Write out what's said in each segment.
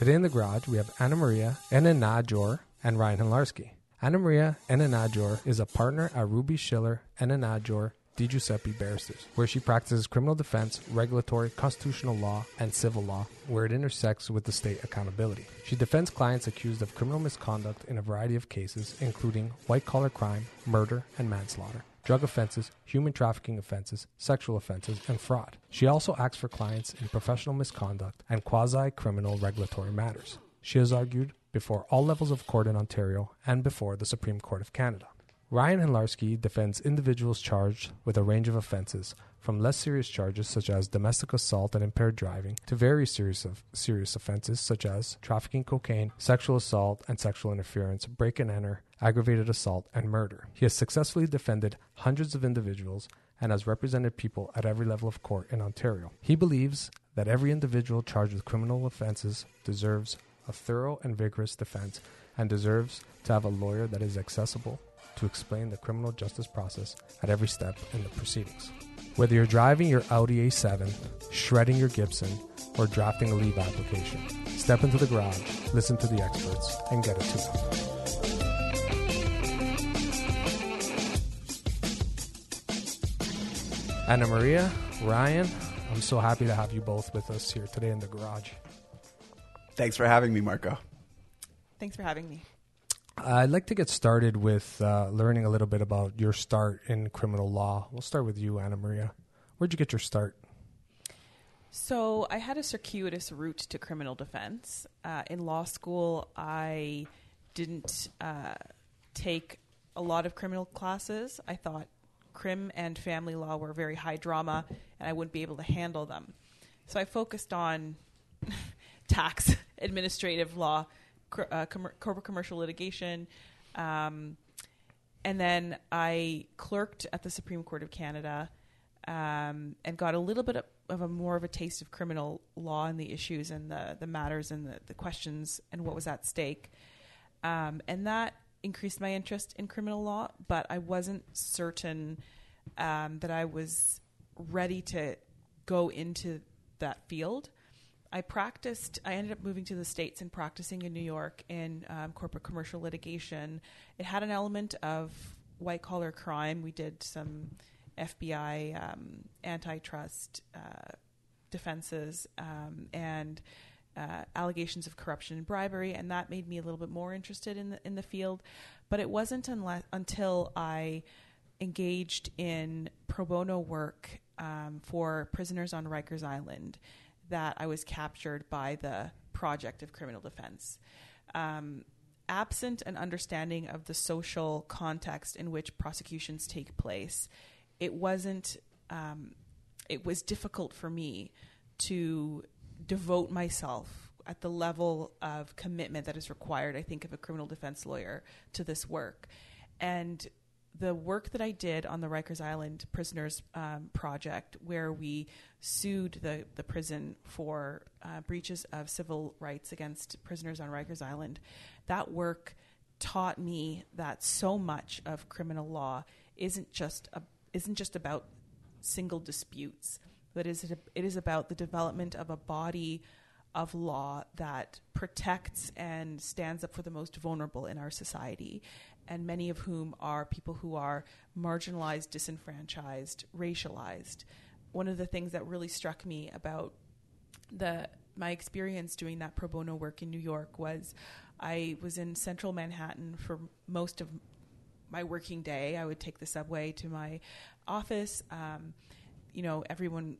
Today in the garage, we have Annamaria Enenajor and Ryan Handlarski. Anna Maria Enenajor is a partner at Ruby Shiller Enenajor Di Giuseppe Barristers, where she practices criminal defense, regulatory, constitutional law, and civil law, where it intersects with the state accountability. She defends clients accused of criminal misconduct in a variety of cases, including white collar crime, murder, and manslaughter drug offenses, human trafficking offenses, sexual offenses, and fraud. She also acts for clients in professional misconduct and quasi criminal regulatory matters. She has argued before all levels of court in Ontario and before the Supreme Court of Canada. Ryan Handlarski defends individuals charged with a range of offenses, from less serious charges such as domestic assault and impaired driving to very serious of serious offenses such as trafficking cocaine, sexual assault and sexual interference, break and enter, aggravated assault, and murder. He has successfully defended hundreds of individuals and has represented people at every level of court in Ontario. He believes that every individual charged with criminal offenses deserves a thorough and vigorous defense and deserves to have a lawyer that is accessible to explain the criminal justice process at every step in the proceedings. Whether you're driving your Audi A7, shredding your Gibson, or drafting a leave application, step into the garage, listen to the experts, and get it to up. Annamaria, Ryan, I'm so happy to have you both with us here today in the garage. Thanks for having me, Marco. Thanks for having me. I'd like to get started with uh, learning a little bit about your start in criminal law. We'll start with you, Annamaria. Where'd you get your start? So, I had a circuitous route to criminal defense. Uh, in law school, I didn't uh, take a lot of criminal classes. I thought crim and family law were very high drama and I wouldn't be able to handle them. So, I focused on tax, administrative law, uh, com- corporate commercial litigation. Um, and then I clerked at the Supreme Court of Canada um, and got a little bit of, of, a more of a taste of criminal law and the issues and the, the matters and the, the questions and what was at stake. Um, and that increased my interest in criminal law, but I wasn't certain um, that I was ready to go into that field. I practiced, I ended up moving to the States and practicing in New York in um, corporate commercial litigation. It had an element of white collar crime. We did some FBI um, antitrust uh, defenses um, and uh, allegations of corruption and bribery, and that made me a little bit more interested in the, in the field. But it wasn't unless, until I engaged in pro bono work um, for prisoners on Rikers Island that I was captured by the project of criminal defense. Um, absent an understanding of the social context in which prosecutions take place, it wasn't. Um, it was difficult for me to devote myself at the level of commitment that is required, I think, of a criminal defense lawyer to this work. And the work that I did on the Rikers Island Prisoners um, Project, where we sued the, the prison for uh, breaches of civil rights against prisoners on Rikers Island, that work taught me that so much of criminal law isn't just a, isn't just about single disputes, but is it, it is about the development of a body of law that protects and stands up for the most vulnerable in our society and many of whom are people who are marginalized, disenfranchised, racialized. One of the things that really struck me about the my experience doing that pro bono work in New York was I was in central Manhattan for most of my working day. I would take the subway to my office. Um, you know, everyone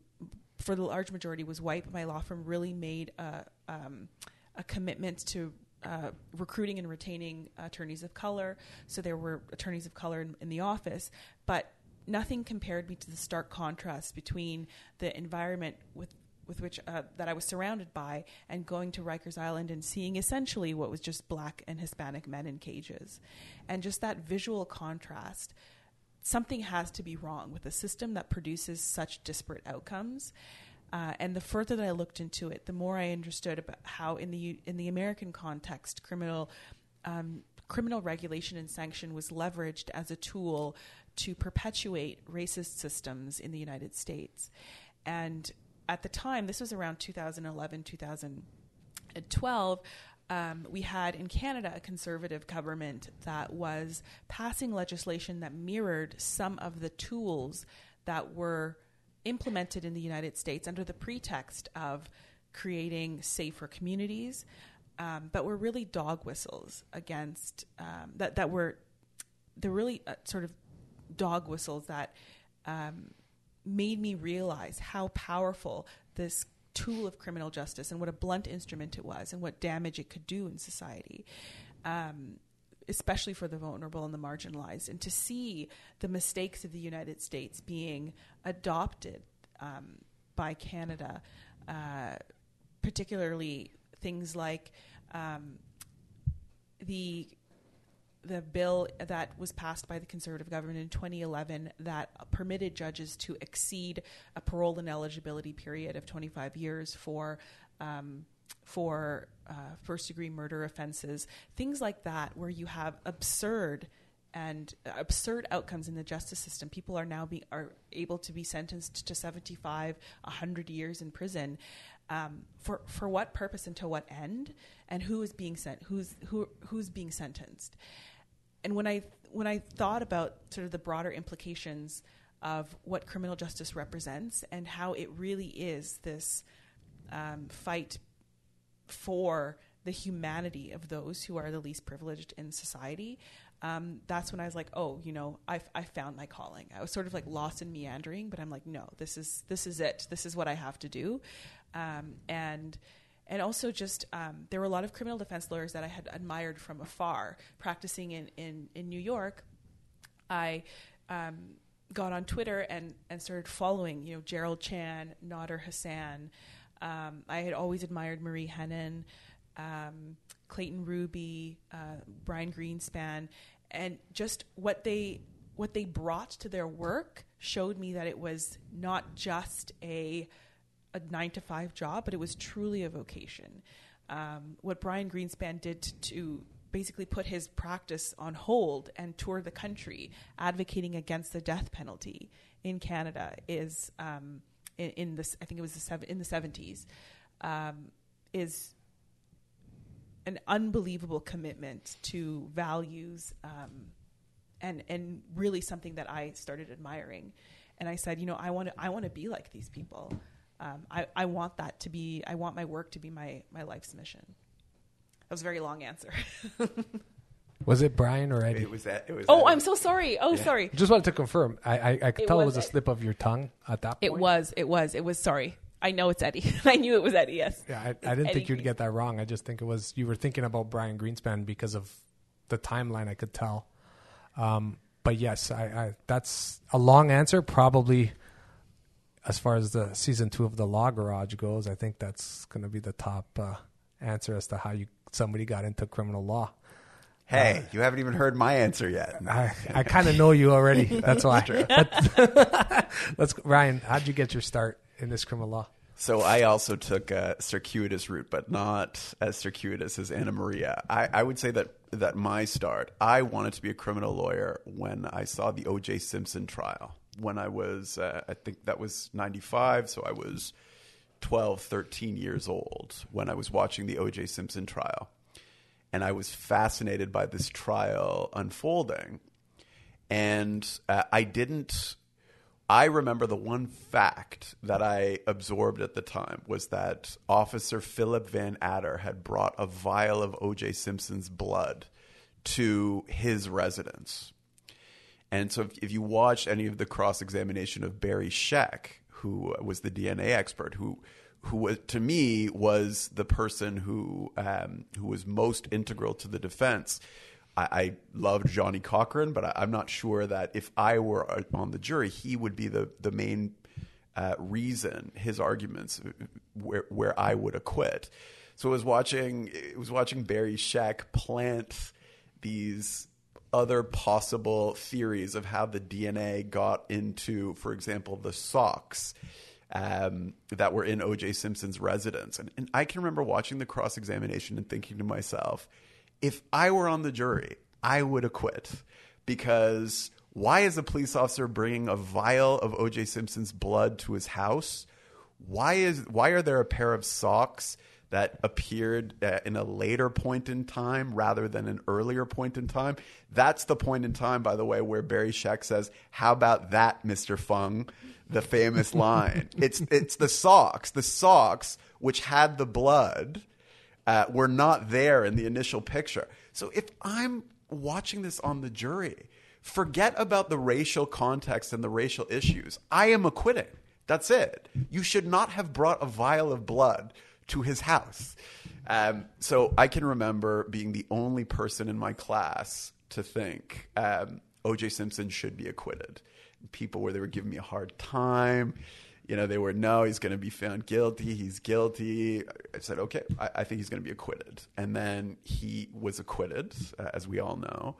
for the large majority was white, but my law firm really made a, um, a commitment to uh, recruiting and retaining attorneys of color. So there were attorneys of color in, in, the office, but nothing compared me to the stark contrast between the environment with with which uh, that I was surrounded by and going to Rikers Island and seeing essentially what was just black and Hispanic men in cages, and just that visual contrast. Something has to be wrong with a system that produces such disparate outcomes. Uh, and the further that I looked into it, the more I understood about how, in the in the American context, criminal um, criminal regulation and sanction was leveraged as a tool to perpetuate racist systems in the United States. And at the time, this was around 2011, 2000. At 12, um, we had in Canada a conservative government that was passing legislation that mirrored some of the tools that were implemented in the United States under the pretext of creating safer communities, um, but were really dog whistles against um, that. That were the really uh, sort of dog whistles that um, made me realize how powerful this tool of criminal justice and what a blunt instrument it was and what damage it could do in society. Um, especially for the vulnerable and the marginalized, and to see the mistakes of the United States being adopted um, by Canada, uh, particularly things like um, the the bill that was passed by the conservative government in 2011 that permitted judges to exceed a parole and eligibility period of 25 years for um, for uh, first degree murder offenses, things like that, where you have absurd and absurd outcomes in the justice system. People are now be, are able to be sentenced to 75, 100 years in prison. Um, for for what purpose and to what end, and who is being sent, who's who who's being sentenced, and when I when I thought about sort of the broader implications of what criminal justice represents and how it really is this um, fight for the humanity of those who are the least privileged in society, um, that's when I was like, oh, you know, I, I found my calling. I was sort of like lost in meandering, but I'm like, no, this is this is it. This is what I have to do, um, and and also just um, there were a lot of criminal defense lawyers that I had admired from afar, practicing in in, in New York. I um, got on Twitter and and started following, you know, Gerald Chan, Nader Hassan. Um, I had always admired Marie Henein, um, Clayton Ruby, uh, Brian Greenspan, and just what they what they brought to their work showed me that it was not just a a nine to five job, but it was truly a vocation. Um, what Brian Greenspan did to, basically put his practice on hold and tour the country advocating against the death penalty in Canada is um, in, in this I think it was the seven, in the 70s um, is an unbelievable commitment to values um, and and really something that I started admiring and I said you know I want to I want to be like these people um, I, I want that to be I want my work to be my my life's mission that was a very long answer Was it Brian or Eddie? It was that. It was. oh Eddie. I'm so sorry oh Yeah. sorry Just wanted to confirm. I I, I could It tell it was was a Ed- slip of your tongue at that point. it was it was it was sorry I know it's Eddie I knew it was Eddie yes Yeah, I, I didn't Eddie think you'd Green. get that wrong. I just think it was you were thinking about Brian Greenspan because of the timeline. I could tell. Um, but yes, I, I that's a long answer. Probably as far as the season two of the Law Garage goes, I think that's going to be the top uh, answer as to how you somebody got into criminal law. Hey, you haven't even heard my answer yet. I, I kind of know you already. That's why. Let's Ryan. How'd you get your start in this criminal law? So I also took a circuitous route, but not as circuitous as Annamaria. I, I would say that that my start, I wanted to be a criminal lawyer when I saw the O.J. Simpson trial. When I was, uh, I think that was '95, so I was 12, 13 years old when I was watching the O.J. Simpson trial, and I was fascinated by this trial unfolding. And uh, I didn't I remember the one fact that I absorbed at the time was that Officer Philip Vannatter had brought a vial of O.J. Simpson's blood to his residence. And so, if, if you watch any of the cross examination of Barry Scheck, who was the DNA expert, who who to me was the person who um, who was most integral to the defense. I, I loved Johnnie Cochran, but I, I'm not sure that if I were uh, on the jury, he would be the the main uh, reason his arguments uh, where where I would acquit. So I was watching it was watching Barry Scheck plant these other possible theories of how the DNA got into, for example, the socks um, that were in O.J. Simpson's residence. And, and I can remember watching the cross examination and thinking to myself, if I were on the jury, I would acquit because why is a police officer bringing a vial of O.J. Simpson's blood to his house? Why is why are there a pair of socks that appeared uh, in a later point in time rather than an earlier point in time. That's the point in time, by the way, where Barry Scheck says, "How about that, Mister Fung?" The famous line. it's it's the socks, the socks which had the blood, uh, were not there in the initial picture. So if I'm watching this on the jury, forget about the racial context and the racial issues. I am acquitting. That's it. You should not have brought a vial of blood to his house. Um, so I can remember being the only person in my class to think um, O.J. Simpson should be acquitted. People where they were giving me a hard time. You know, they were, no, he's going to be found guilty. He's guilty. I said, okay, I, I think he's going to be acquitted. And then he was acquitted, uh, as we all know.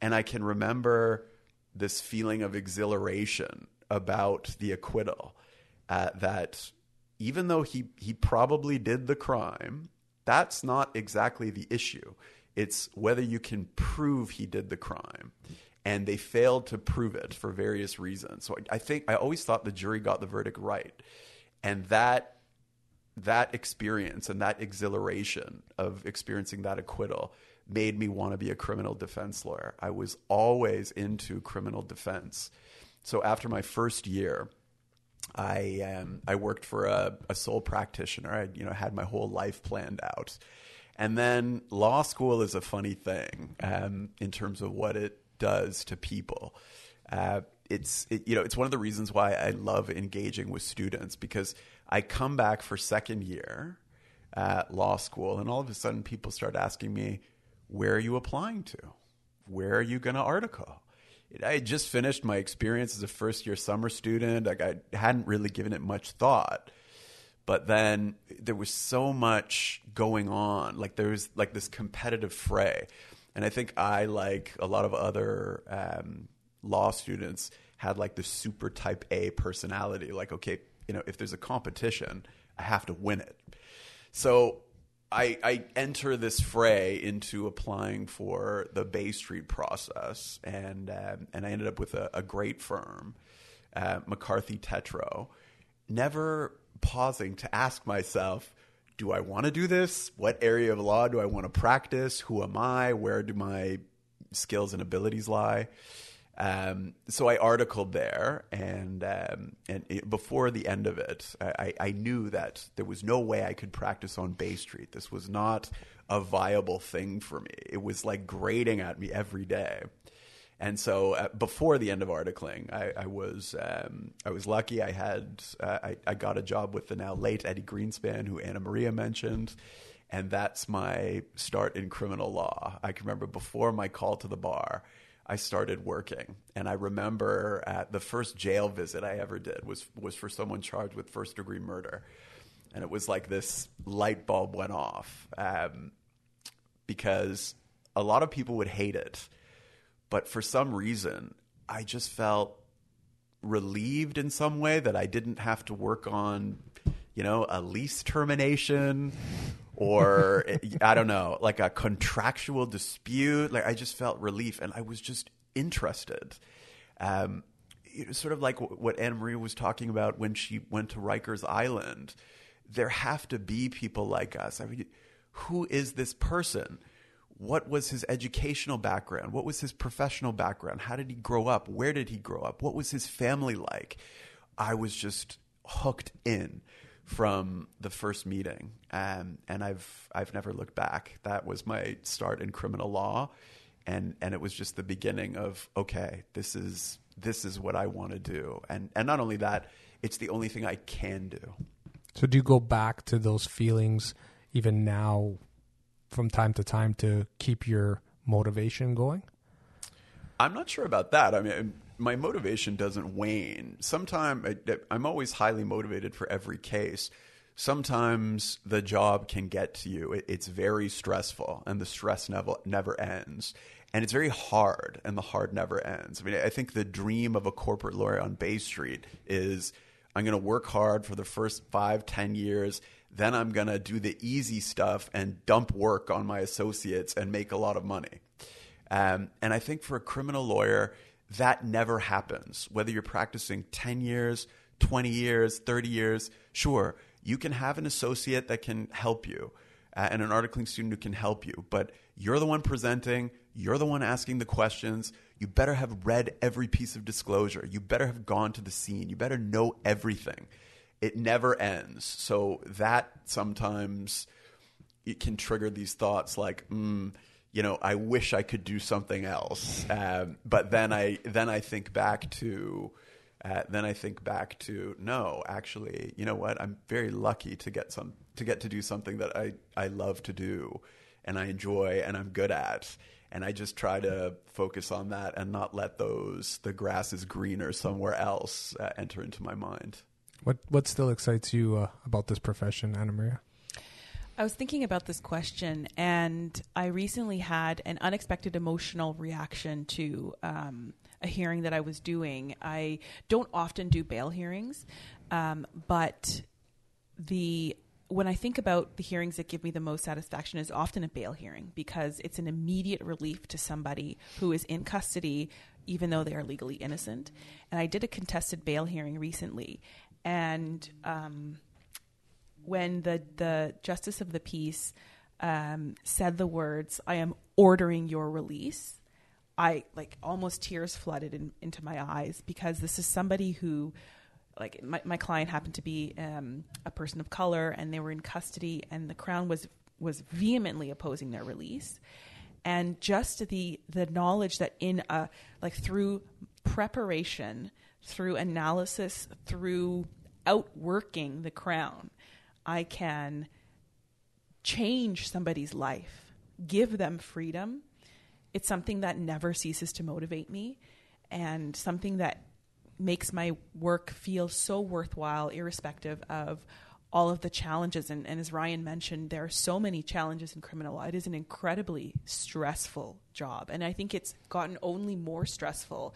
And I can remember this feeling of exhilaration about the acquittal uh, that even though he, he probably did the crime, that's not exactly the issue. It's whether you can prove he did the crime. And they failed to prove it for various reasons. So I, think I always thought the jury got the verdict right. And that that experience and that exhilaration of experiencing that acquittal made me want to be a criminal defense lawyer. I was always into criminal defense. So after my first year, I um, I worked for a, a sole practitioner. I you know had my whole life planned out, and then law school is a funny thing um, in terms of what it does to people. Uh, it's it, you know it's one of the reasons why I love engaging with students because I come back for second year at law school, and all of a sudden people start asking me, "Where are you applying to? Where are you going to article?" I had just finished my experience as a first year summer student. Like I hadn't really given it much thought. But then there was so much going on. Like there was like this competitive fray. And I think I, like a lot of other um, law students, had like the super type A personality. Like, okay, you know, if there's a competition, I have to win it. So I, I, enter this fray into applying for the Bay Street process, and um, and I ended up with a, a great firm, uh, McCarthy Tétrault. Never pausing to ask myself, do I want to do this? What area of law do I want to practice? Who am I? Where do my skills and abilities lie? Um, so I articled there, and um, and it, before the end of it, I, I, knew that there was no way I could practice on Bay Street. This was not a viable thing for me. It was like grating at me every day. And so, uh, before the end of articling, I, I was um, I was lucky. I had uh, I, I, got a job with the now late Eddie Greenspan, who Annamaria mentioned, and that's my start in criminal law. I can remember before my call to the bar. I started working. And I remember at the first jail visit I ever did was was for someone charged with first degree murder, and it was like this light bulb went off um, because a lot of people would hate it, but for some reason I just felt relieved in some way that I didn't have to work on, you know, a lease termination or I don't know, like a contractual dispute. Like I just felt relief, and I was just interested. Um, it was sort of like what Anna Marie was talking about when she went to Rikers Island. There have to be people like us. I mean, who is this person? What was his educational background? What was his professional background? How did he grow up? Where did he grow up? What was his family like? I was just hooked in from the first meeting, um, and I've I've never looked back. That was my start in criminal law, and and it was just the beginning of okay, this is this is what I want to do, and and not only that, it's the only thing I can do. So do you go back to those feelings even now, from time to time, to keep your motivation going? I'm not sure about that. I mean, my motivation doesn't wane. Sometimes I'm always highly motivated for every case. Sometimes the job can get to you. It's very stressful, and the stress never never ends. And it's very hard, and the hard never ends. I mean, I think the dream of a corporate lawyer on Bay Street is I'm going to work hard for the first five, ten years. Then I'm going to do the easy stuff and dump work on my associates and make a lot of money. Um, and I think for a criminal lawyer, that never happens. Whether you're practicing 10 years, 20 years, 30 years, sure, You can have an associate that can help you uh, and an articling student who can help you, but you're the one presenting, you're the one asking the questions. You better have read every piece of disclosure. You better have gone to the scene. You better know everything. It never ends. So that sometimes it can trigger these thoughts like, mm, you know, I wish I could do something else. Um, but then I then I think back to uh, then I think back to no, actually, you know what? I'm very lucky to get some to get to do something that I I love to do and I enjoy and I'm good at. And I just try to focus on that and not let those the grass is greener somewhere else uh, enter into my mind. What what still excites you uh, about this profession, Annamaria? I was thinking about this question, and I recently had an unexpected emotional reaction to um, a hearing that I was doing. I don't often do bail hearings, um, but the when I think about the hearings that give me the most satisfaction is often a bail hearing because it's an immediate relief to somebody who is in custody even though they are legally innocent. And I did a contested bail hearing recently, and um, when the the justice of the peace um, said the words, "I am ordering your release," I like almost tears flooded in, into my eyes because this is somebody who, like, my, my client happened to be um, a person of color, and they were in custody, and the crown was was vehemently opposing their release, and just the the knowledge that in a like through preparation, through analysis, through outworking the crown I can change somebody's life, give them freedom, it's something that never ceases to motivate me and something that makes my work feel so worthwhile, irrespective of all of the challenges. And, and, as Ryan mentioned, there are so many challenges in criminal law. It is an incredibly stressful job. And I think it's gotten only more stressful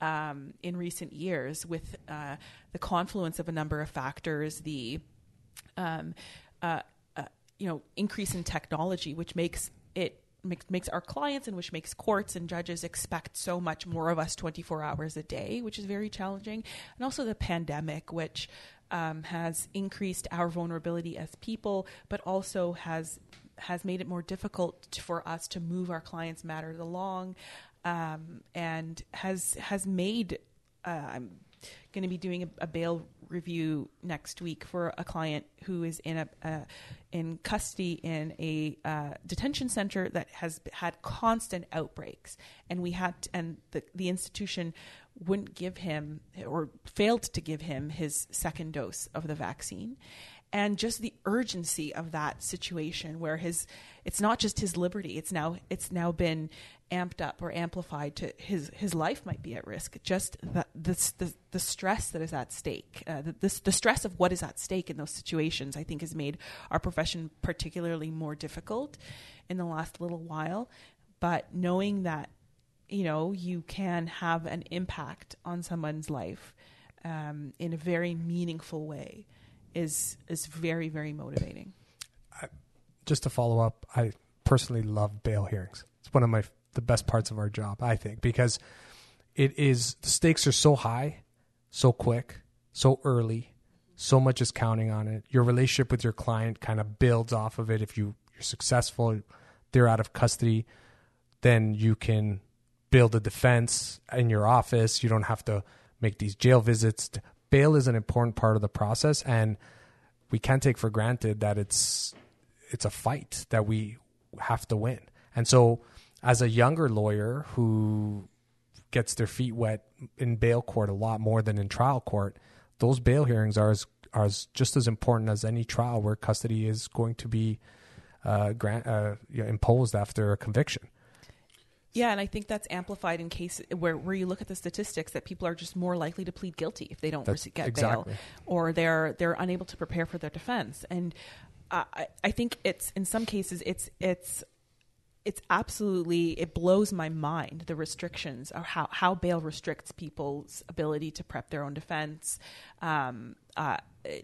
um, in recent years with uh, the confluence of a number of factors, the um, uh, uh, you know increase in technology, which makes it makes, makes our clients and which makes courts and judges expect so much more of us 24 hours a day, which is very challenging, and also the pandemic, which um, has increased our vulnerability as people, but also has has made it more difficult for us to move our clients' matters along, um, and has has made. Uh, going to be doing a, a bail review next week for a client who is in a uh, in custody in a uh, detention center that has had constant outbreaks, and we had to, and the the institution wouldn't give him or failed to give him his second dose of the vaccine. And just the urgency of that situation where his it's not just his liberty it's now it's now been amped up or amplified to his his life might be at risk just the the the, stress that is at stake uh, the, the, the stress of what is at stake in those situations i think has made our profession particularly more difficult in the last little while but knowing that you know you can have an impact on someone's life um, in a very meaningful way is is very very motivating. I, just to follow up, I personally love bail hearings. It's one of my the best parts of our job, I think, because it is the stakes are so high, so quick, so early, so much is counting on it. Your relationship with your client kind of builds off of it. If you you're successful, they're out of custody, then you can build a defense in your office. You don't have to make these jail visits bail is an important part of the process, and we can't take for granted that it's it's a fight that we have to win. And so, as a younger lawyer who gets their feet wet in bail court a lot more than in trial court, those bail hearings are as, are as just as important as any trial where custody is going to be uh, grant, uh, you know, imposed after a conviction. Yeah, and I think that's amplified in case where, where you look at the statistics that people are just more likely to plead guilty if they don't that's get exactly. bail, or they're they're unable to prepare for their defense. And uh, I, I think it's in some cases it's it's it's absolutely it blows my mind the restrictions or how how bail restricts people's ability to prep their own defense, um, uh,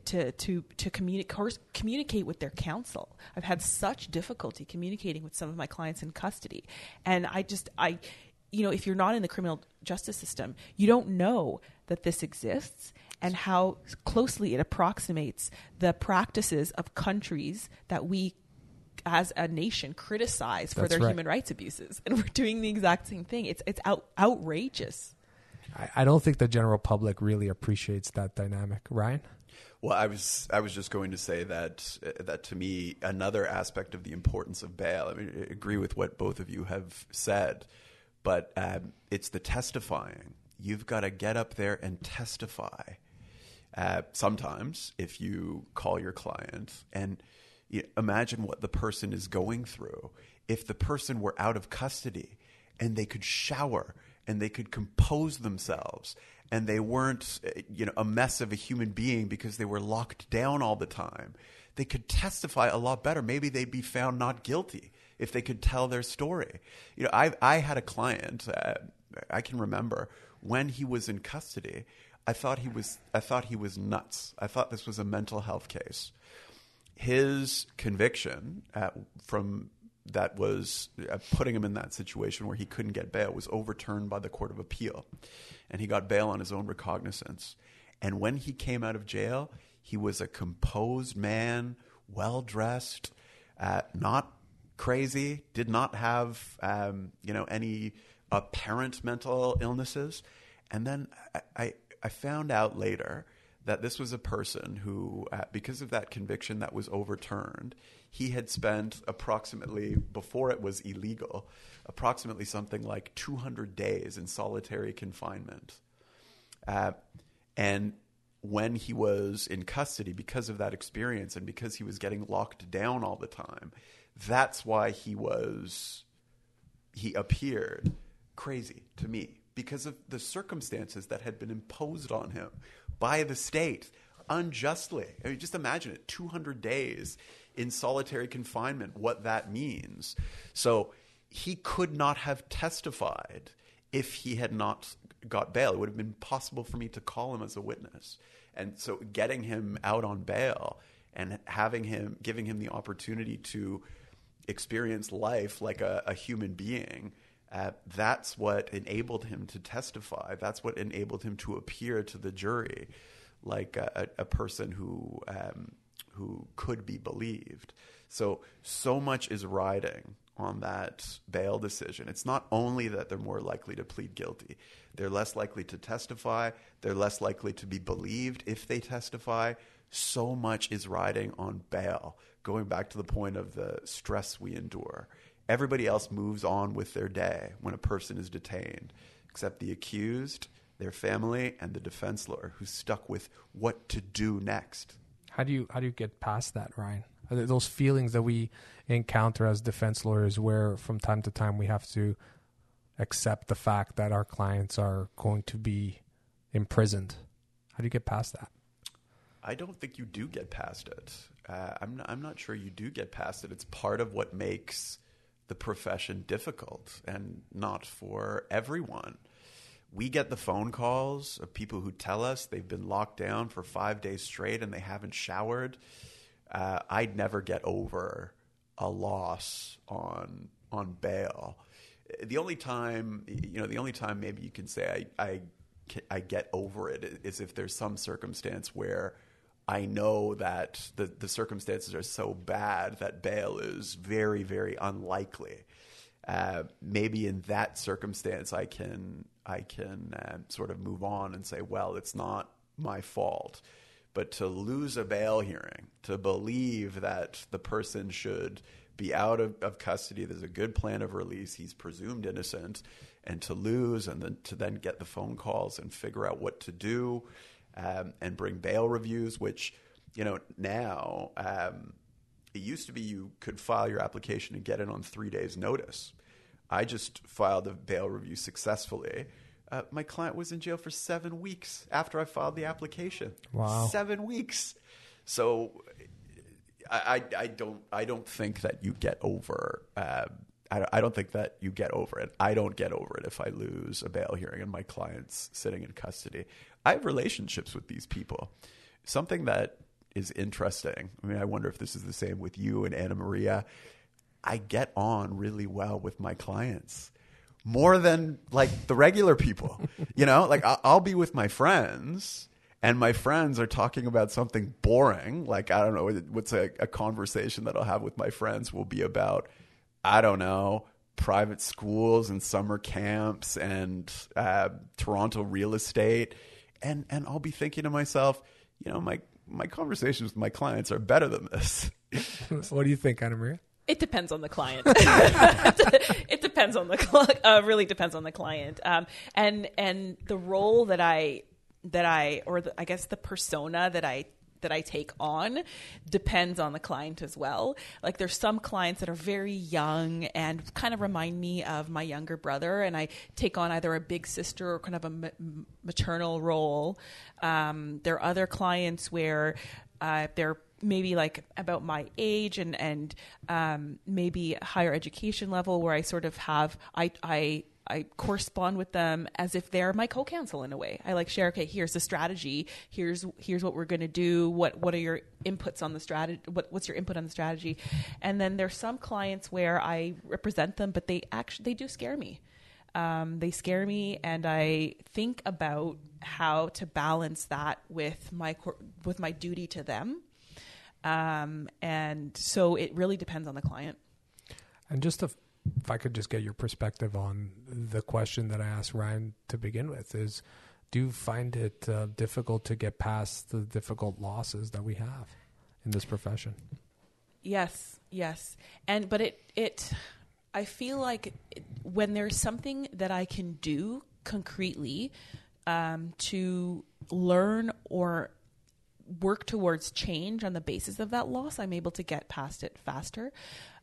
to to to communicate communicate with their counsel. I've had such difficulty communicating with some of my clients in custody, and I just I, you know, if you're not in the criminal justice system, you don't know that this exists and how closely it approximates the practices of countries that we as a nation criticize for That's their right. human rights abuses and we're doing the exact same thing it's it's out, outrageous I, I don't think the general public really appreciates that dynamic. Ryan? Well, I was I was just going to say that uh, that to me another aspect of the importance of bail. I mean, I agree with what both of you have said, but um, it's the testifying. You've got to get up there and testify. Uh, sometimes, if you call your client and you imagine what the person is going through, if the person were out of custody and they could shower and they could compose themselves and they weren't uh, you know a mess of a human being because they were locked down all the time they could testify a lot better. Maybe they'd be found not guilty if they could tell their story. You know i i had a client uh, i can remember when he was in custody i thought he was i thought he was nuts. I thought this was a mental health case his conviction uh, from that was uh, putting him in that situation where he couldn't get bail was overturned by the court of appeal. And he got bail on his own recognizance. And when he came out of jail he was a composed man well dressed uh, not crazy did not have um, you know any apparent mental illnesses. And then I, I, I found out later that this was a person who, uh, because of that conviction that was overturned, he had spent approximately, before it was illegal, approximately something like 200 days in solitary confinement. Uh, and when he was in custody, because of that experience and because he was getting locked down all the time, that's why he was, he appeared crazy to me because of the circumstances that had been imposed on him by the state unjustly. I mean, just imagine it 200 days in solitary confinement, what that means. So he could not have testified if he had not got bail. It would have been possible for me to call him as a witness. And so getting him out on bail and having him, giving him the opportunity to experience life like a, a human being. Uh, that's what enabled him to testify. That's what enabled him to appear to the jury like a, a person who um, who could be believed. So so much is riding on that bail decision. It's not only that they're more likely to plead guilty; they're less likely to testify. They're less likely to be believed if they testify. So much is riding on bail. Going back to the point of the stress we endure, everybody else moves on with their day when a person is detained, except the accused their family and the defense lawyer who's stuck with what to do next. How do you how do you get past that, Ryan? Those feelings that we encounter as defense lawyers, where from time to time we have to accept the fact that our clients are going to be imprisoned. How do you get past that? I don't think you do get past it. Uh, I'm not, I'm not sure you do get past it. It's part of what makes the profession difficult and not for everyone we get the phone calls of people who tell us they've been locked down for five days straight and they haven't showered. Uh, I'd never get over a loss on on bail. The only time, you know, the only time maybe you can say I I, I get over it is if there's some circumstance where I know that the the circumstances are so bad that bail is very very unlikely. Uh, maybe in that circumstance, I can I can uh, sort of move on and say, well, it's not my fault. But to lose a bail hearing, to believe that the person should be out of, of custody, there's a good plan of release, he's presumed innocent, and to lose and then to then get the phone calls and figure out what to do um, and bring bail reviews, which you know now um, it used to be you could file your application and get it on three days' notice. I just filed a bail review successfully. Uh, my client was in jail for seven weeks after I filed the application. Wow, seven weeks. So I, I, I don't I don't think that you get over. Uh, I, don't think that you get over it. I don't get over it if I lose a bail hearing and my client's sitting in custody. I have relationships with these people. Something that is interesting. I mean, I wonder if this is the same with you and Annamaria. I get on really well with my clients more than like the regular people. you know, like I'll, I'll be with my friends and my friends are talking about something boring, like I don't know what's a, a conversation that I'll have with my friends will be about, I don't know, private schools and summer camps and uh, Toronto real estate, and and I'll be thinking to myself, you know, my my conversations with my clients are better than this. what do you think, Annamaria? It depends on the client. it depends on the uh, really depends on the client, um, and and the role that I that I or the, I guess the persona that I that I take on depends on the client as well. Like there's some clients that are very young and kind of remind me of my younger brother, and I take on either a big sister or kind of a maternal role. Um, there are other clients where uh, they're maybe like about my age and and um, maybe higher education level where I sort of have I I I correspond with them as if they're my co-counsel in a way. I like share, okay, here's the strategy. Here's here's what we're going to do. What what are your inputs on the strategy? What what's your input on the strategy? And then there's some clients where I represent them, but they actually they do scare me. Um, they scare me, and I think about how to balance that with my with my duty to them. Um, and so it really depends on the client. And just to if I could just get your perspective on the question that I asked Ryan to begin with is do you find it uh, difficult to get past the difficult losses that we have in this profession? Yes, yes. And but it it I feel like it, when there's something that I can do concretely um, to learn or work towards change on the basis of that loss, I'm able to get past it faster.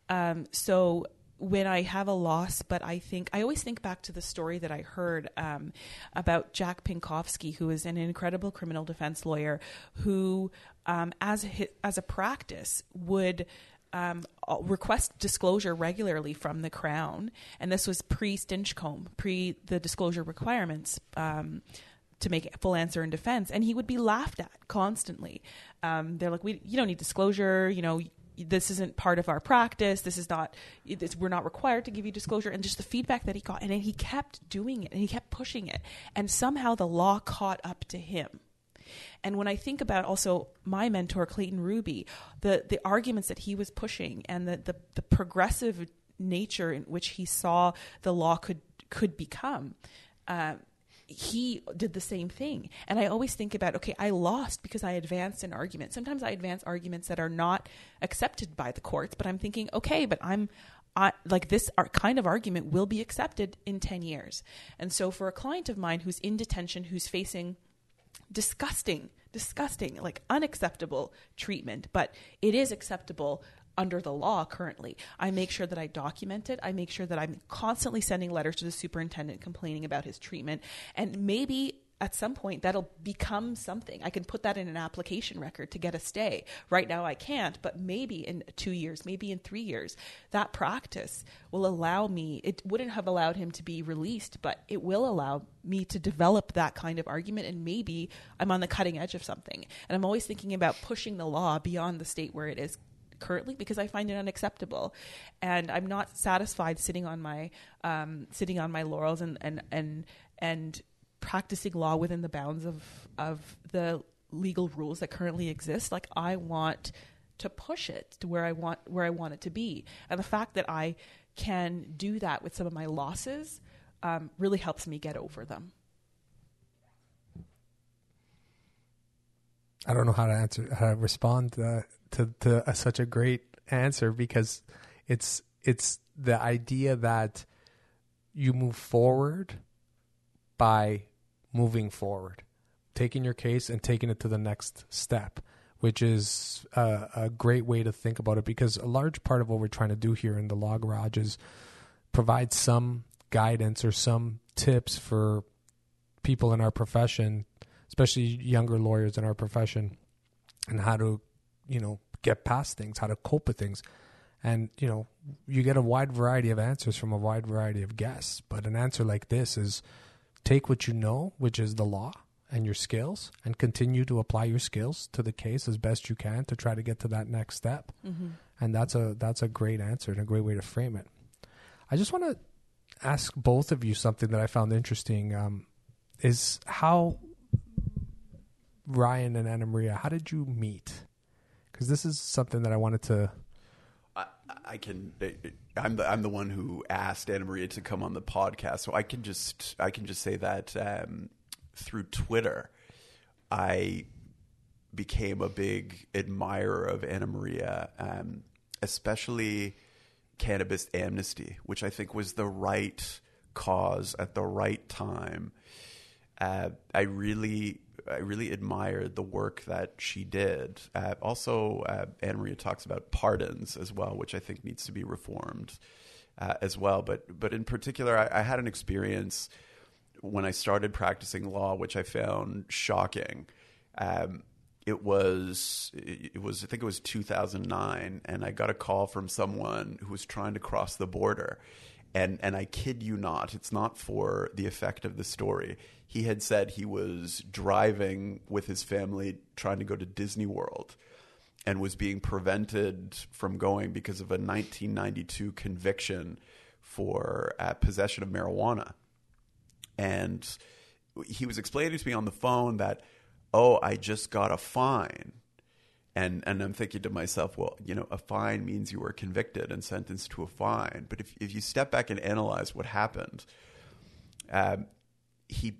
Um, so when I have a loss, but I think I always think back to the story that I heard um, about Jack Pinkofsky, who is an incredible criminal defense lawyer, who, um, as a, as a practice, would um, request disclosure regularly from the Crown, and this was pre Stinchcombe, pre the disclosure requirements. Um, to make a full answer in defense, and he would be laughed at constantly. Um, they're like, "We, you don't need disclosure. You know, this isn't part of our practice. This is not, this, we're not required to give you disclosure. And just the feedback that he got. And he kept doing it and he kept pushing it. And somehow the law caught up to him. And when I think about also my mentor, Clayton Ruby, the, the arguments that he was pushing and the, the, the progressive nature in which he saw the law could, could become, uh, he did the same thing. And I always think about, okay, I lost because I advanced an argument. Sometimes I advance arguments that are not accepted by the courts, but I'm thinking, okay, but I'm I, like this kind of argument will be accepted in 10 years. And so for a client of mine who's in detention, who's facing disgusting, disgusting, like unacceptable treatment, but it is acceptable under the law currently. I make sure that I document it. I make sure that I'm constantly sending letters to the superintendent complaining about his treatment. And maybe at some point that'll become something. I can put that in an application record to get a stay. Right now I can't, but maybe in two years, maybe in three years, that practice will allow me, it wouldn't have allowed him to be released, but it will allow me to develop that kind of argument and maybe I'm on the cutting edge of something. And I'm always thinking about pushing the law beyond the state where it is currently because I find it unacceptable, and I'm not satisfied sitting on my um, sitting on my laurels and and and and practicing law within the bounds of of the legal rules that currently exist. Like I want to push it to where I want where I want it to be, and the fact that I can do that with some of my losses um, really helps me get over them. I don't know how to answer, how to respond uh, to to such a great answer because it's it's the idea that you move forward by moving forward, taking your case and taking it to the next step, which is a, a great way to think about it. Because a large part of what we're trying to do here in the Law Garage is provide some guidance or some tips for people in our profession especially younger lawyers in our profession, and how to, you know, get past things, how to cope with things. And, you know, you get a wide variety of answers from a wide variety of guests. But an answer like this is take what you know, which is the law and your skills, and continue to apply your skills to the case as best you can to try to get to that next step. Mm-hmm. And that's a that's a great answer and a great way to frame it. I just want to ask both of you something that I found interesting. Um, is how Ryan and Annamaria, how did you meet? Because this is something that I wanted to. I, I can. I'm the I'm the one who asked Annamaria to come on the podcast, so I can just I can just say that um, through Twitter, I became a big admirer of Annamaria, um, especially cannabis amnesty, which I think was the right cause at the right time. Uh, I really, I really admired the work that she did. Uh, also, uh, Maria talks about pardons as well, which I think needs to be reformed uh, as well. But, but in particular, I, I had an experience when I started practicing law, which I found shocking. Um, it was it was I think it was 2009 and I got a call from someone who was trying to cross the border and and I kid you not it's not for the effect of the story he had said he was driving with his family trying to go to Disney World and was being prevented from going because of a 1992 conviction for uh, possession of marijuana and he was explaining to me on the phone that oh, I just got a fine. And, and I'm thinking to myself, well, you know, a fine means you were convicted and sentenced to a fine. But if, if you step back and analyze what happened, um, he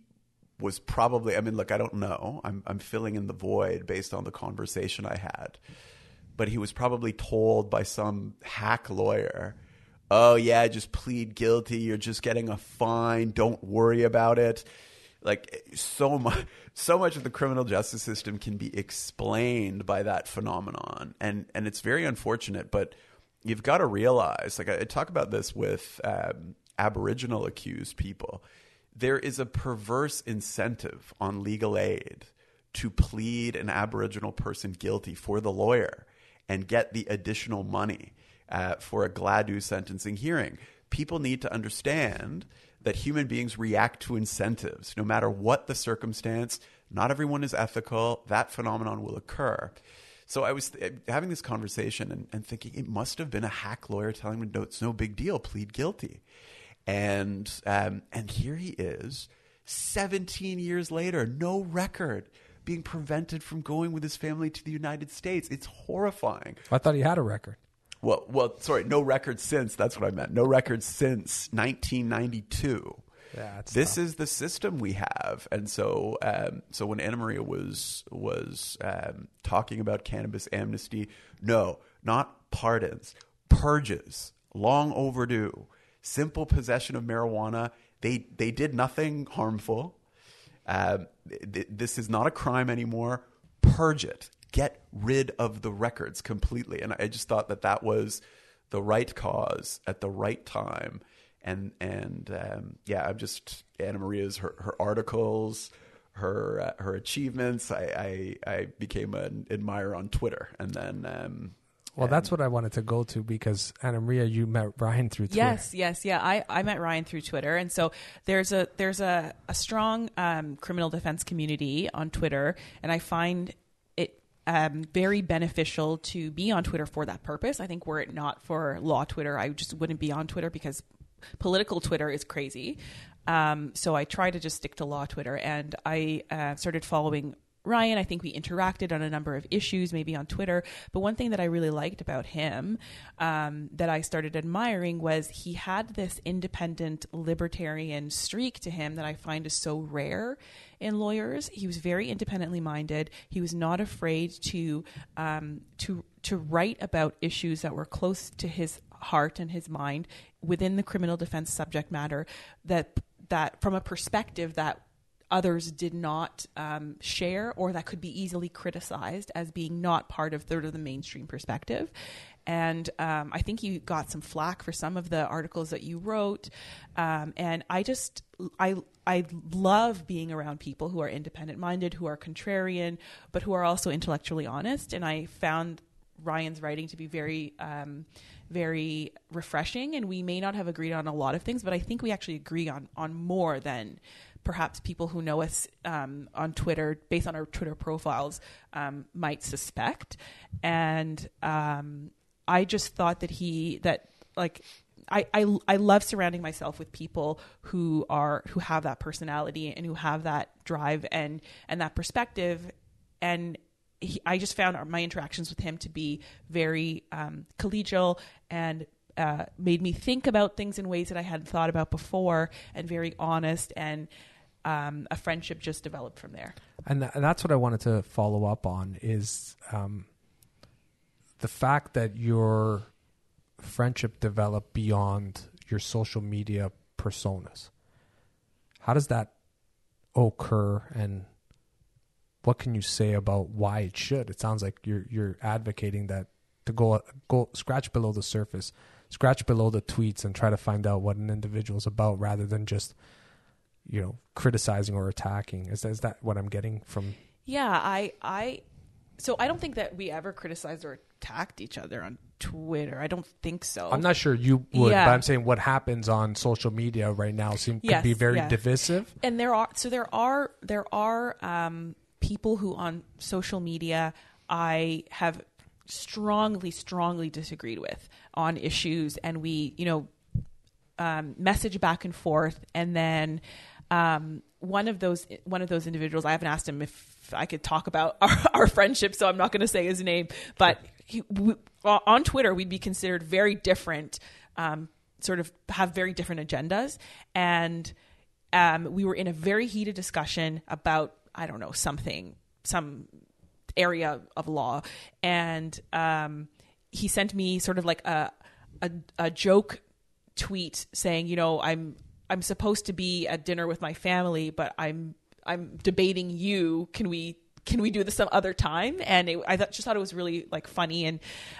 was probably, I mean, look, I don't know. I'm, I'm filling in the void based on the conversation I had. But he was probably told by some hack lawyer, oh, yeah, just plead guilty. You're just getting a fine. Don't worry about it like so much so much of the criminal justice system can be explained by that phenomenon. And and it's very unfortunate but you've got to realize like i, I talk about this with um, aboriginal accused people. There is a perverse incentive on legal aid to plead an aboriginal person guilty for the lawyer and get the additional money uh, for a Gladue sentencing hearing. People need to understand that human beings react to incentives no matter what the circumstance. Not everyone is ethical. That phenomenon will occur. So I was th- having this conversation and, and, thinking it must have been a hack lawyer telling me, no, it's no big deal, plead guilty. And, um, and here he is, 17 years later, no record, being prevented from going with his family to the United States. It's horrifying. I thought he had a record. Well, well, sorry, no record since. That's what I meant. No record since 1992. Yeah, this tough. is the system we have, and so um, so when Annamaria was was um, talking about cannabis amnesty, no, not pardons, purges, long overdue. Simple possession of marijuana. They they did nothing harmful. Um, th- this is not a crime anymore. Purge it get rid of the records completely. And I just thought that that was the right cause at the right time. And and um, yeah, I'm just Annamaria's her, her articles, her uh, her achievements. I, I, I became an admirer on Twitter, and then. Um, well, that's what I wanted to go to because Annamaria, you met Ryan through Twitter. Yes, yes, yeah. I, I met Ryan through Twitter, and so there's a there's a a strong um, criminal defense community on Twitter, and I find um, very beneficial to be on Twitter for that purpose. I think were it not for law Twitter, I just wouldn't be on Twitter because political Twitter is crazy. Um, so I try to just stick to law Twitter, and I uh, started following Ryan. I think we interacted on a number of issues, maybe on Twitter. But one thing that I really liked about him um, that I started admiring was he had this independent libertarian streak to him that I find is so rare in lawyers. He was very independently minded. He was not afraid to um, to to write about issues that were close to his heart and his mind within the criminal defense subject matter that that from a perspective that others did not um, share or that could be easily criticized as being not part of third of the mainstream perspective. And um, I think you got some flack for some of the articles that you wrote. Um, and I just, I, I love being around people who are independent minded, who are contrarian, but who are also intellectually honest. And I found Ryan's writing to be very, um, very refreshing. And we may not have agreed on a lot of things, but I think we actually agree on on more than perhaps people who know us um, on Twitter, based on our Twitter profiles, um, might suspect. And um, I just thought that he that like I, I I love surrounding myself with people who are who have that personality and who have that drive and and that perspective and he, I just found my interactions with him to be very um, collegial and uh, made me think about things in ways that I hadn't thought about before, and very honest. And um, a friendship just developed from there. And, th- and that's what I wanted to follow up on is um, the fact that your friendship developed beyond your social media personas. How does that occur, and what can you say about why it should? It sounds like you're you're advocating that to go go scratch below the surface, scratch below the tweets, and try to find out what an individual is about, rather than just you know criticizing or attacking. Is that, is that what I'm getting from? Yeah, I I so I don't think that we ever criticized or attacked each other on Twitter. I don't think so. I'm not sure you would, Yeah. but I'm saying what happens on social media right now seems could Yes, be very yeah. divisive. and there are so there are there are um, people who on social media I have strongly strongly disagreed with on issues, and we you know um, message back and forth, and then um, one of those one of those individuals I haven't asked him if I could talk about our, our friendship, so I'm not going to say his name, but he, w on Twitter we'd be considered very different. Um, sort of have very different agendas and um, we were in a very heated discussion about I don't know something, some area of law, and um, he sent me sort of like a, a a joke tweet saying, you know, I'm I'm supposed to be at dinner with my family, but I'm I'm debating you. Can we can we do this some other time? And it, I thought, just thought it was really like funny, and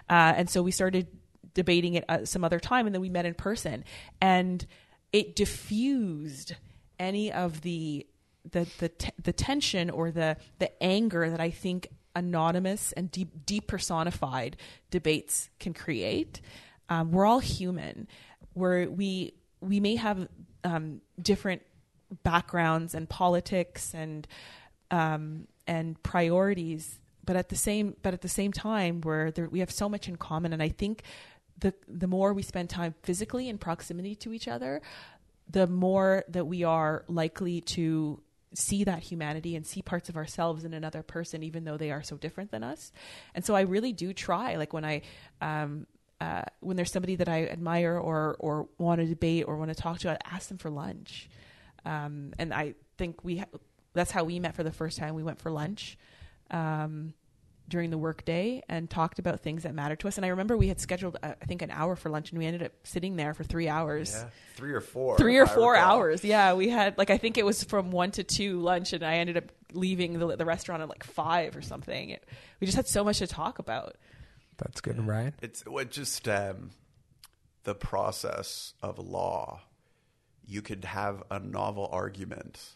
uh, and so we started debating it uh, some other time, and then we met in person, and it diffused any of the the the t- the tension or the the anger that I think anonymous and deep depersonified debates can create. Um, we're all human. Where we we may have um, different backgrounds and politics and um, and priorities, but at the same but at the same time, where we have so much in common, and I think the the more we spend time physically in proximity to each other, the more that we are likely to see that humanity and see parts of ourselves in another person, even though they are so different than us. And so I really do try, like when I, um, uh, when there's somebody that I admire or or want to debate or want to talk to, I ask them for lunch. Um, and I think we ha- that's how we met for the first time. We went for lunch. Um, during the workday and talked about things that matter to us. And I remember we had scheduled, uh, I think, an hour for lunch, and we ended up sitting there for three hours Yeah, three or four. three or four recall. hours. Yeah, we had like I think it was from one to two lunch, and I ended up leaving the, the restaurant at like five or something. It, we just had so much to talk about. That's good, Ryan. It's what just um, the process of law. You could have a novel argument.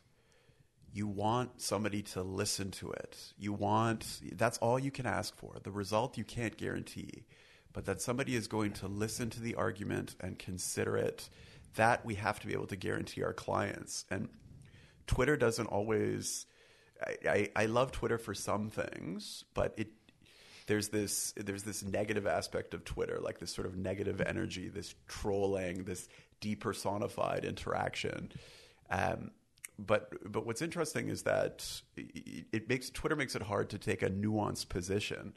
You want somebody to listen to it. You want that's all you can ask for. The result you can't guarantee, but that somebody is going to listen to the argument and consider it. That we have to be able to guarantee our clients. And Twitter doesn't always. I, I, I love Twitter for some things, but it there's this there's this negative aspect of Twitter, like this sort of negative energy, this trolling, this depersonified interaction. Um, but but what's interesting is that it it makes Twitter makes it hard to take a nuanced position.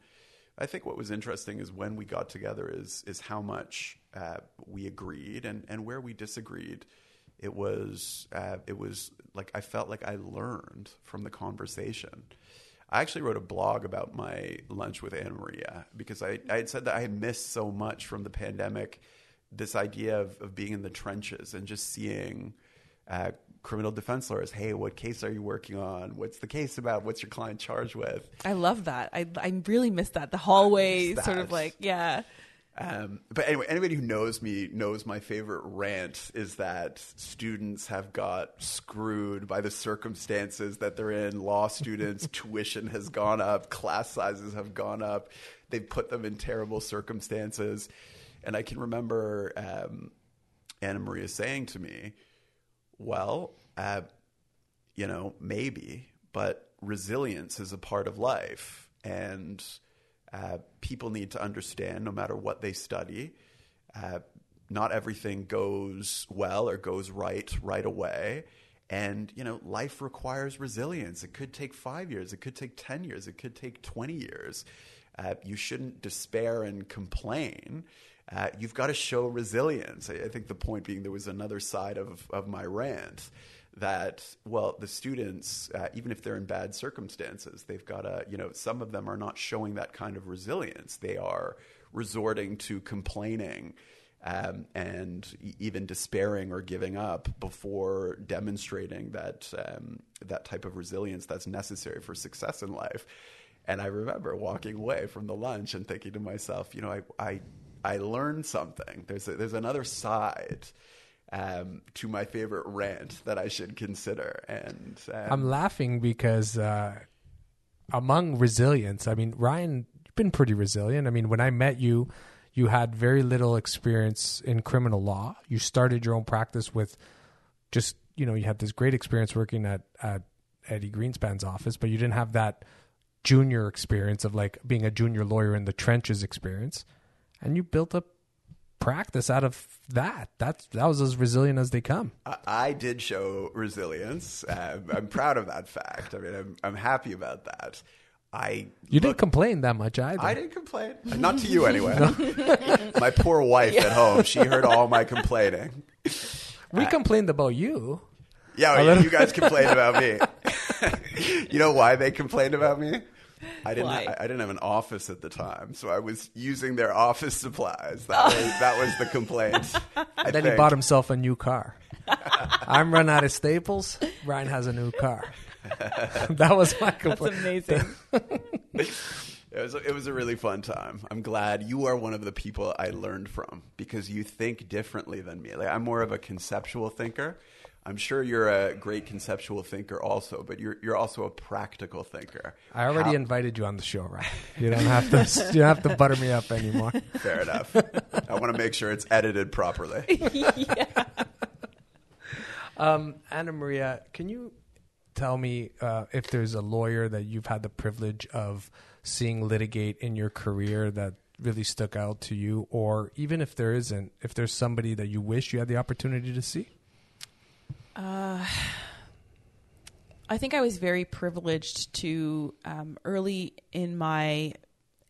I think what was interesting is when we got together is is how much uh, we agreed and, and where we disagreed. It was uh, it was like I felt like I learned from the conversation. I actually wrote a blog about my lunch with Annamaria because I, I had said that I had missed so much from the pandemic. This idea of, of being in the trenches and just seeing uh, criminal defense lawyers. Hey, what case are you working on? What's the case about? What's your client charged with? I love that. I I really miss that. The hallway miss sort of like yeah. Um, but anyway, anybody who knows me knows my favorite rant is that students have got screwed by the circumstances that they're in. Law students' tuition has gone up, class sizes have gone up. They've put them in terrible circumstances. And I can remember um, Annamaria saying to me, Well, uh, you know, maybe, but resilience is a part of life. And uh, people need to understand no matter what they study, uh, not everything goes well or goes right right away. And, you know, life requires resilience. It could take five years, it could take 10 years, it could take 20 years. Uh, you shouldn't despair and complain. Uh, you've got to show resilience. I, I, think the point being there was another side of, of my rant that, well, the students, uh, even if they're in bad circumstances, they've got to, you know, some of them are not showing that kind of resilience. They are resorting to complaining um, and even despairing or giving up before demonstrating that um, that type of resilience that's necessary for success in life. And I remember walking away from the lunch and thinking to myself, you know, I I, I learned something. There's a, there's another side. Um, to my favorite rant that I should consider, and um, I'm laughing because uh, among resilience, I mean, Ryan, you've been pretty resilient. I mean, when I met you, you had very little experience in criminal law. You started your own practice with just, you know, you had this great experience working at, at Eddie Greenspan's office, but you didn't have that junior experience of like being a junior lawyer in the trenches experience. And you built up practice out of that. That's that was as resilient as they come. I, I did show resilience. Um, I'm proud of that fact. I mean, I'm I'm happy about that. I you look, didn't complain that much either. I didn't complain, not to you anyway. my poor wife yeah. at home, she heard all my complaining. We uh, complained about you. Yeah, well, you guys complained about me. you know why they complained about me? I didn't. I, I, didn't have an office at the time, so I was using their office supplies. That oh. was that was the complaint. I then think. he bought himself a new car. I'm run out of staples. Ryan has a new car. that was my complaint. That's amazing. It was, a, it was a really fun time. I'm glad you are one of the people I learned from because you think differently than me. Like I'm more of a conceptual thinker. I'm sure you're a great conceptual thinker also, but you're you're also a practical thinker. I already How- invited you on the show, right? You don't have to you don't have to butter me up anymore. Fair enough. I want to make sure it's edited properly. yeah. Um, Annamaria, can you tell me uh, if there's a lawyer that you've had the privilege of seeing litigate in your career that really stuck out to you, or even if there isn't, if there's somebody that you wish you had the opportunity to see? Uh, I think I was very privileged to um, early in my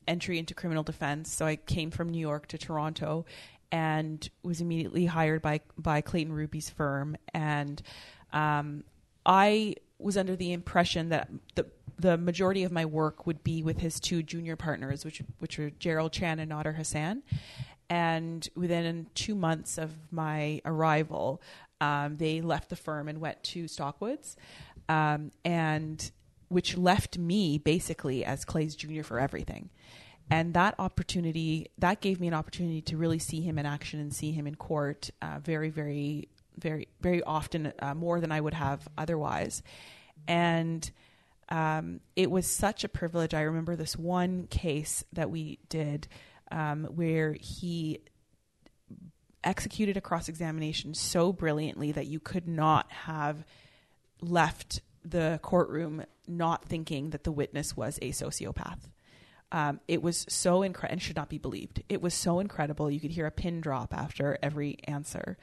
entry into criminal defense. So I came from New York to Toronto and was immediately hired by by Clayton Ruby's firm. And um, I was under the impression that the the majority of my work would be with his two junior partners, which which were Gerald Chan and Nader Hassan. And within two months of my arrival, um, they left the firm and went to Stockwoods, um, and which left me basically as Clay's junior for everything. And that opportunity, that gave me an opportunity to really see him in action and see him in court uh, very, very, very, very often, uh, more than I would have otherwise and um, it was such a privilege. I remember this one case that we did um, where he executed a cross examination so brilliantly that you could not have left the courtroom not thinking that the witness was a sociopath. Um, it was so incredible and should not be believed. It was so incredible. You could hear a pin drop after every answer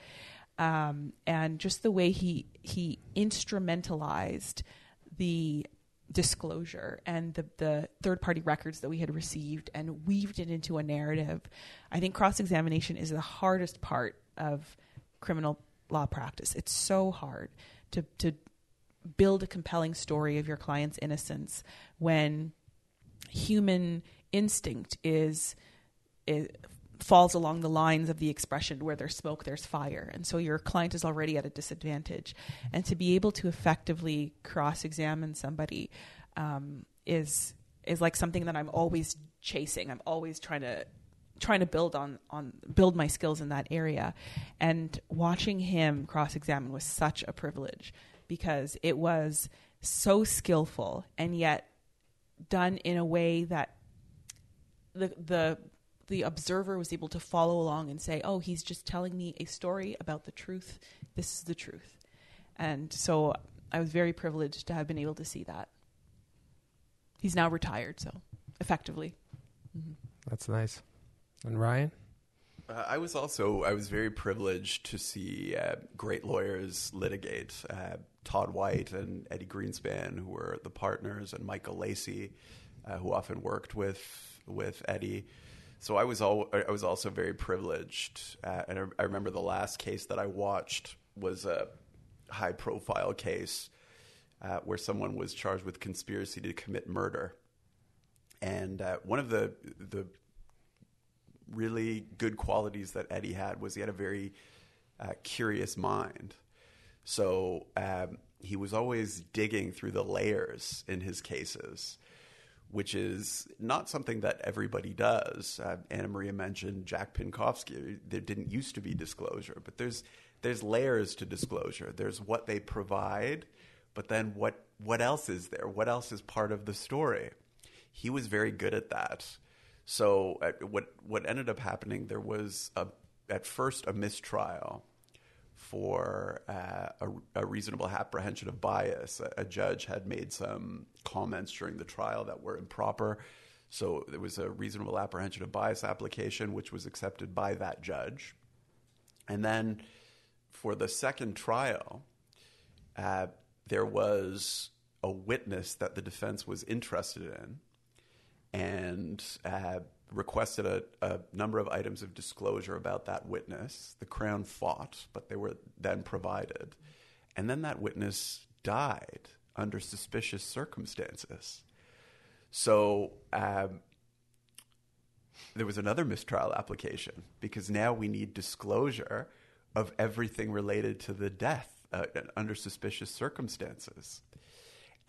um, and just the way he he instrumentalized the disclosure and the, the third party records that we had received and weaved it into a narrative. I think cross examination is the hardest part of criminal law practice. It's so hard to, to build a compelling story of your client's innocence when human instinct is, is falls along the lines of the expression where there's smoke there's fire. And so your client is already at a disadvantage. And to be able to effectively cross-examine somebody um, is is like something that i'm always chasing. I'm always trying to trying to build on on build my skills in that area. And watching him cross-examine was such a privilege because it was so skillful and yet done in a way that the the the observer was able to follow along and say, "Oh, he's just telling me a story about the truth. This is the truth." And so I was very privileged to have been able to see that. He's now retired, so effectively. Mm-hmm. That's nice. And Ryan? Uh, I was also I was very privileged to see uh, great lawyers litigate. Uh, Todd White and Eddie Greenspan, who were the partners, and Michael Lacey, uh, who often worked with with Eddie. So I was all I was also very privileged, uh, and I, remember the last case that I watched was a high profile case uh, where someone was charged with conspiracy to commit murder. And uh, one of the the really good qualities that Eddie had was he had a very uh, curious mind. So um, he was always digging through the layers in his cases, which is not something that everybody does. Uh, Annamaria mentioned Jack Pinkofsky. There didn't used to be disclosure, but there's there's layers to disclosure. There's what they provide, but then what what else is there? What else is part of the story? He was very good at that. So uh, what what ended up happening? There was a, at first a mistrial for uh, a, a, reasonable apprehension of bias. A, a, judge had made some comments during the trial that were improper. So there was a reasonable apprehension of bias application, which was accepted by that judge. And then for the second trial, uh, there was a witness that the defense was interested in and uh, requested a, a, number of items of disclosure about that witness. The Crown fought, but they were then provided. And then that witness died under suspicious circumstances. So um, there was another mistrial application because now we need disclosure of everything related to the death uh, under suspicious circumstances.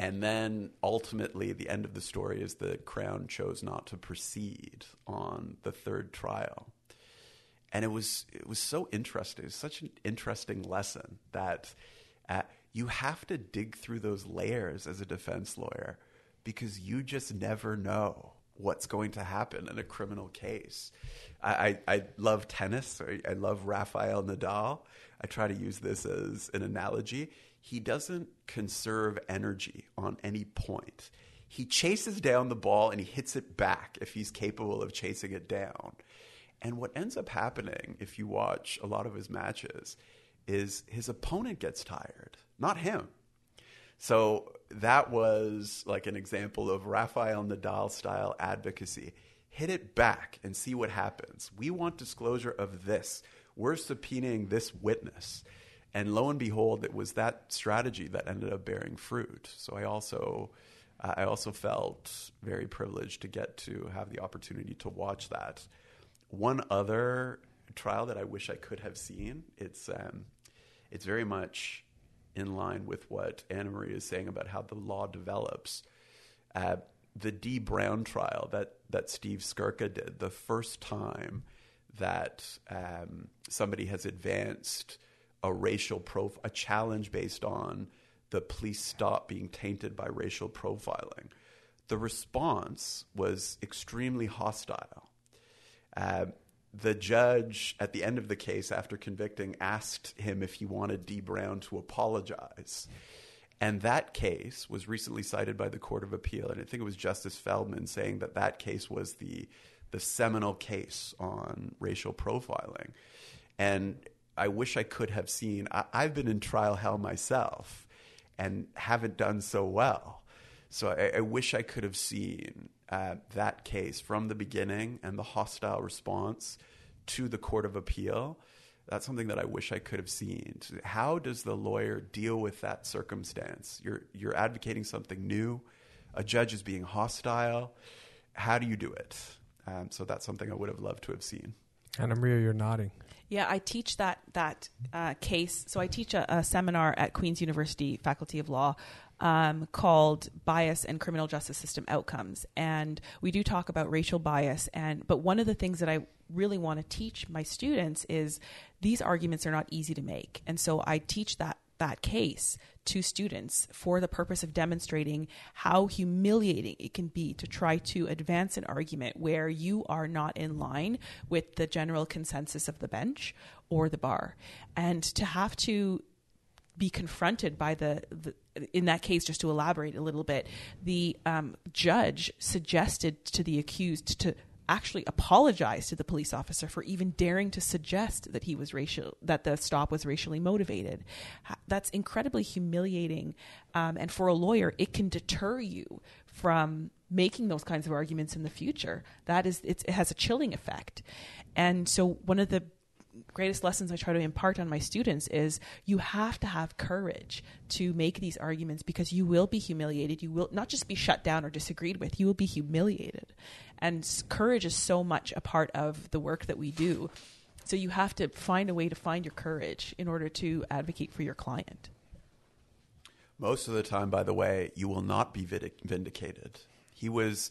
And then ultimately, the end of the story is the Crown chose not to proceed on the third trial. And it was it was so interesting. It was such an interesting lesson that uh, you have to dig through those layers as a defense lawyer because you just never know what's going to happen in a criminal case. I, I, I love tennis. I love Rafael Nadal. I try to use this as an analogy. He doesn't conserve energy on any point. He chases down the ball and he hits it back if he's capable of chasing it down. And what ends up happening if you watch a lot of his matches is his opponent gets tired, not him. So that was like an example of Rafael Nadal style advocacy. Hit it back and see what happens. We want disclosure of this. We're subpoenaing this witness. And lo and behold, it was that strategy that ended up bearing fruit. So I also, I also felt very privileged to get to have the opportunity to watch that. One other trial that I wish I could have seen. It's um, it's very much in line with what Anna Marie is saying about how the law develops. Uh, the Dee Brown trial that that Steve Skurka did, the first time that um, somebody has advanced a racial prof, a challenge based on the police stop being tainted by racial profiling. The response was extremely hostile. Uh, the judge at the end of the case, after convicting, asked him if he wanted Dee Brown to apologize. And that case was recently cited by the Court of Appeal, and I think it was Justice Feldman saying that that case was the the seminal case on racial profiling. And I wish I could have seen. I, I've been in trial hell myself, and haven't done so well. So I, I wish I could have seen uh, that case from the beginning and the hostile response to the Court of Appeal. That's something that I wish I could have seen. How does the lawyer deal with that circumstance? You're you're advocating something new. A judge is being hostile. How do you do it? Um, so that's something I would have loved to have seen. Annamaria, you're nodding. Yeah, I teach that that uh, case. So I teach a, a, seminar at Queen's University Faculty of Law um, called "Bias and Criminal Justice System Outcomes," and we do talk about racial bias. And but one of the things that I really want to teach my students is these arguments are not easy to make, and so I teach that that case to students for the purpose of demonstrating how humiliating it can be to try to advance an argument where you are not in line with the general consensus of the bench or the bar. And to have to be confronted by the, the, in that case just to elaborate a little bit the um, judge suggested to the accused to actually apologize to the police officer for even daring to suggest that he was racial, that the stop was racially motivated. That's incredibly humiliating. Um, and for a lawyer, it can deter you from making those kinds of arguments in the future. That is, it has a chilling effect. And so, one of the greatest lessons I try to impart on my students is you have to have courage to make these arguments because you will be humiliated. You will not just be shut down or disagreed with, you will be humiliated. And courage is so much a part of the work that we do. So you have to find a way to find your courage in order to advocate for your client. Most of the time, by the way, you will not be vindicated. He was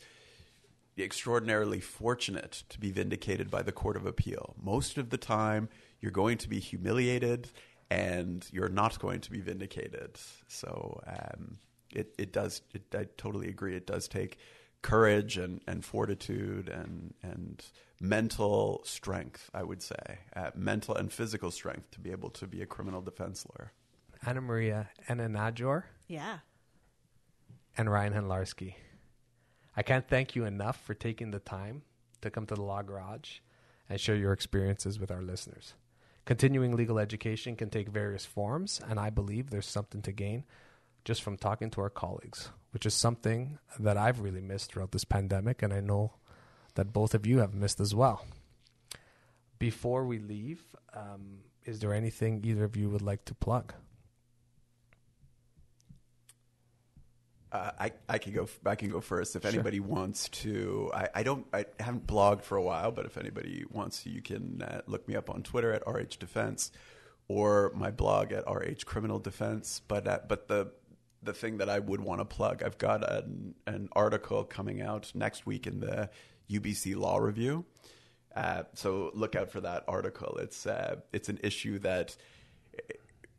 extraordinarily fortunate to be vindicated by the Court of Appeal. Most of the time, you're going to be humiliated and you're not going to be vindicated. So um, it, it does, it, I totally agree. It does take courage and, and fortitude and, and mental strength, I would say, uh, mental and physical strength to be able to be a criminal defense lawyer. Annamaria Enenajor. Yeah. And Ryan Handlarski. I can't thank you enough for taking the time to come to the Law Garage and share your experiences with our listeners. Continuing legal education can take various forms, and I believe there's something to gain just from talking to our colleagues, which is something that I've really missed throughout this pandemic, and I know that both of you have missed as well. Before we leave, um, is there anything either of you would like to plug? Uh, I I can go I can go first if sure. anybody wants to. I, I don't I haven't blogged for a while, but if anybody wants to, you can uh, look me up on Twitter at RH Defense or my blog at RH Criminal Defense. But uh, but the the thing that I would want to plug, I've got an, an article coming out next week in the UBC Law Review. Uh, so look out for that article. It's uh, it's an issue that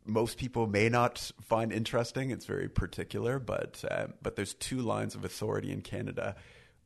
most people may not find interesting. It's very particular, but uh, but there's two lines of authority in Canada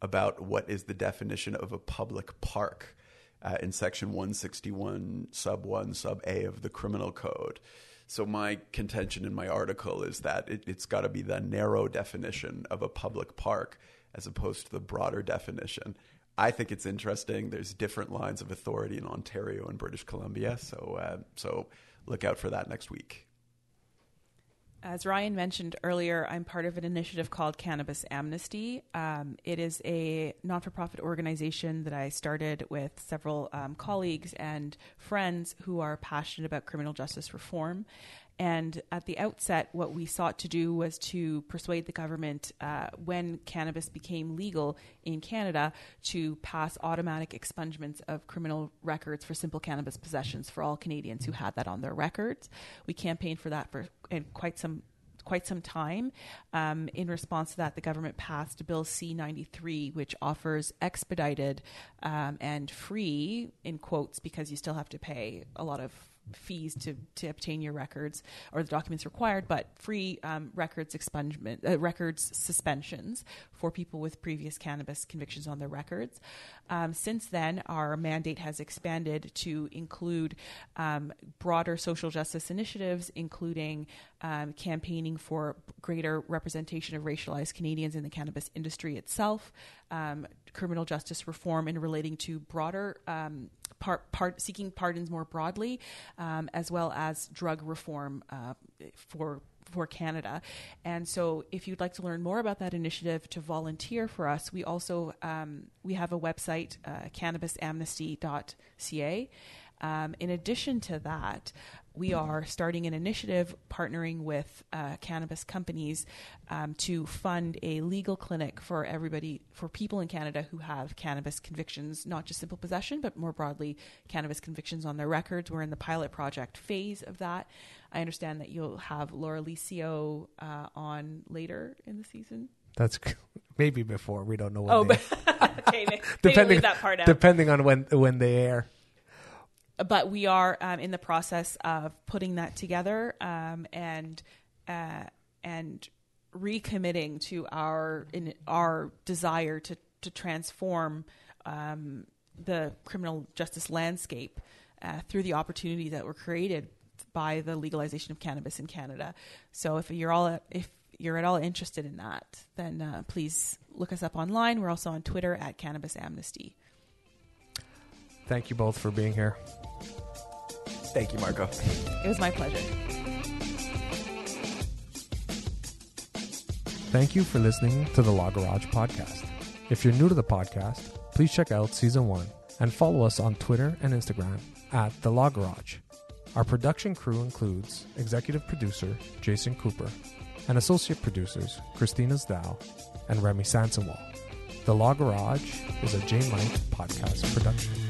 about what is the definition of a public park uh, in Section 161, Sub 1, Sub A of the Criminal Code. So my contention in my article is that it, it's got to be the narrow definition of a public park as opposed to the broader definition. I think it's interesting. There's different lines of authority in Ontario and British Columbia, so uh, so look out for that next week. As Ryan mentioned earlier, I'm part of an initiative called Cannabis Amnesty. Um, it is a non for profit organization that I started with several um, colleagues and friends who are passionate about criminal justice reform. And at the outset, what we sought to do was to persuade the government, uh, when cannabis became legal in Canada, to pass automatic expungements of criminal records for simple cannabis possessions for all Canadians who had that on their records. We campaigned for that for quite some quite some time. Um, in response to that, the government passed Bill C 93, which offers expedited um, and free, in quotes, because you still have to pay a lot of fees to, to obtain your records or the documents required, but free um, records expungement, uh, records suspensions for people with previous cannabis convictions on their records. Um, since then, our mandate has expanded to include um, broader social justice initiatives, including um, campaigning for greater representation of racialized Canadians in the cannabis industry itself, um, criminal justice reform in relating to broader um, part, part, seeking pardons more broadly, um, as well as drug reform uh, for for Canada. And so, if you'd like to learn more about that initiative to volunteer for us, we also um, we have a website, uh, cannabisamnesty.ca. Um, in addition to that, we are starting an initiative partnering with uh, cannabis companies um, to fund a legal clinic for everybody, for people in Canada who have cannabis convictions, not just simple possession, but more broadly, cannabis convictions on their records. We're in the pilot project phase of that. I understand that you'll have Laura Licio uh, on later in the season. That's maybe before. We don't know when. Oh, they, okay, depending, that part out. Depending on when when they air but we are um, in the process of putting that together um, and uh, and recommitting to our in our desire to to transform um, the criminal justice landscape uh, through the opportunities that were created by the legalization of cannabis in Canada. So if you're all if you're at all interested in that, then uh, please look us up online. We're also on Twitter at Cannabis Amnesty. Thank you both for being here. Thank you, Marco. It was my pleasure. Thank you for listening to the Law Garage podcast. If you're new to the podcast, please check out season one and follow us on Twitter and Instagram at the Law Garage. Our production crew includes executive producer Jason Cooper and associate producers Christina Zdal and Remy Sansenwall. The Law Garage is a J Mike podcast production.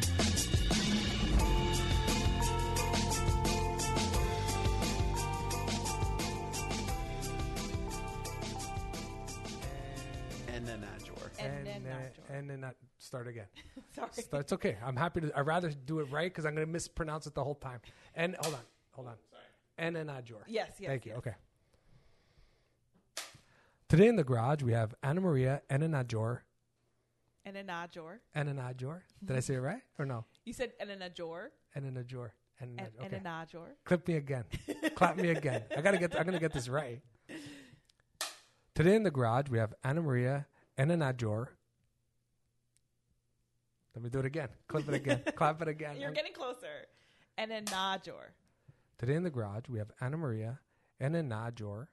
Sorry. So it's okay. I'm happy to. I'd rather do it right because I'm going to mispronounce it the whole time. And hold on, hold on. Sorry. And an Ajor. Yes, yes. Thank you. yes. Okay. Today in the garage we have Annamaria and an Ajor And a Najor. and an Ajor. Did I say it right or no? You said and a Najor. And an Ajor and an And, and Okay. a Najor. Clip me again. Clap me again. I gotta get. I'm gonna get this right. Today in the garage we have Annamaria and an Ajor. Let me do it again. Clip it again. Clap it again. You're getting closer. And a Najor. Today in the garage, we have Annamaria and a Najor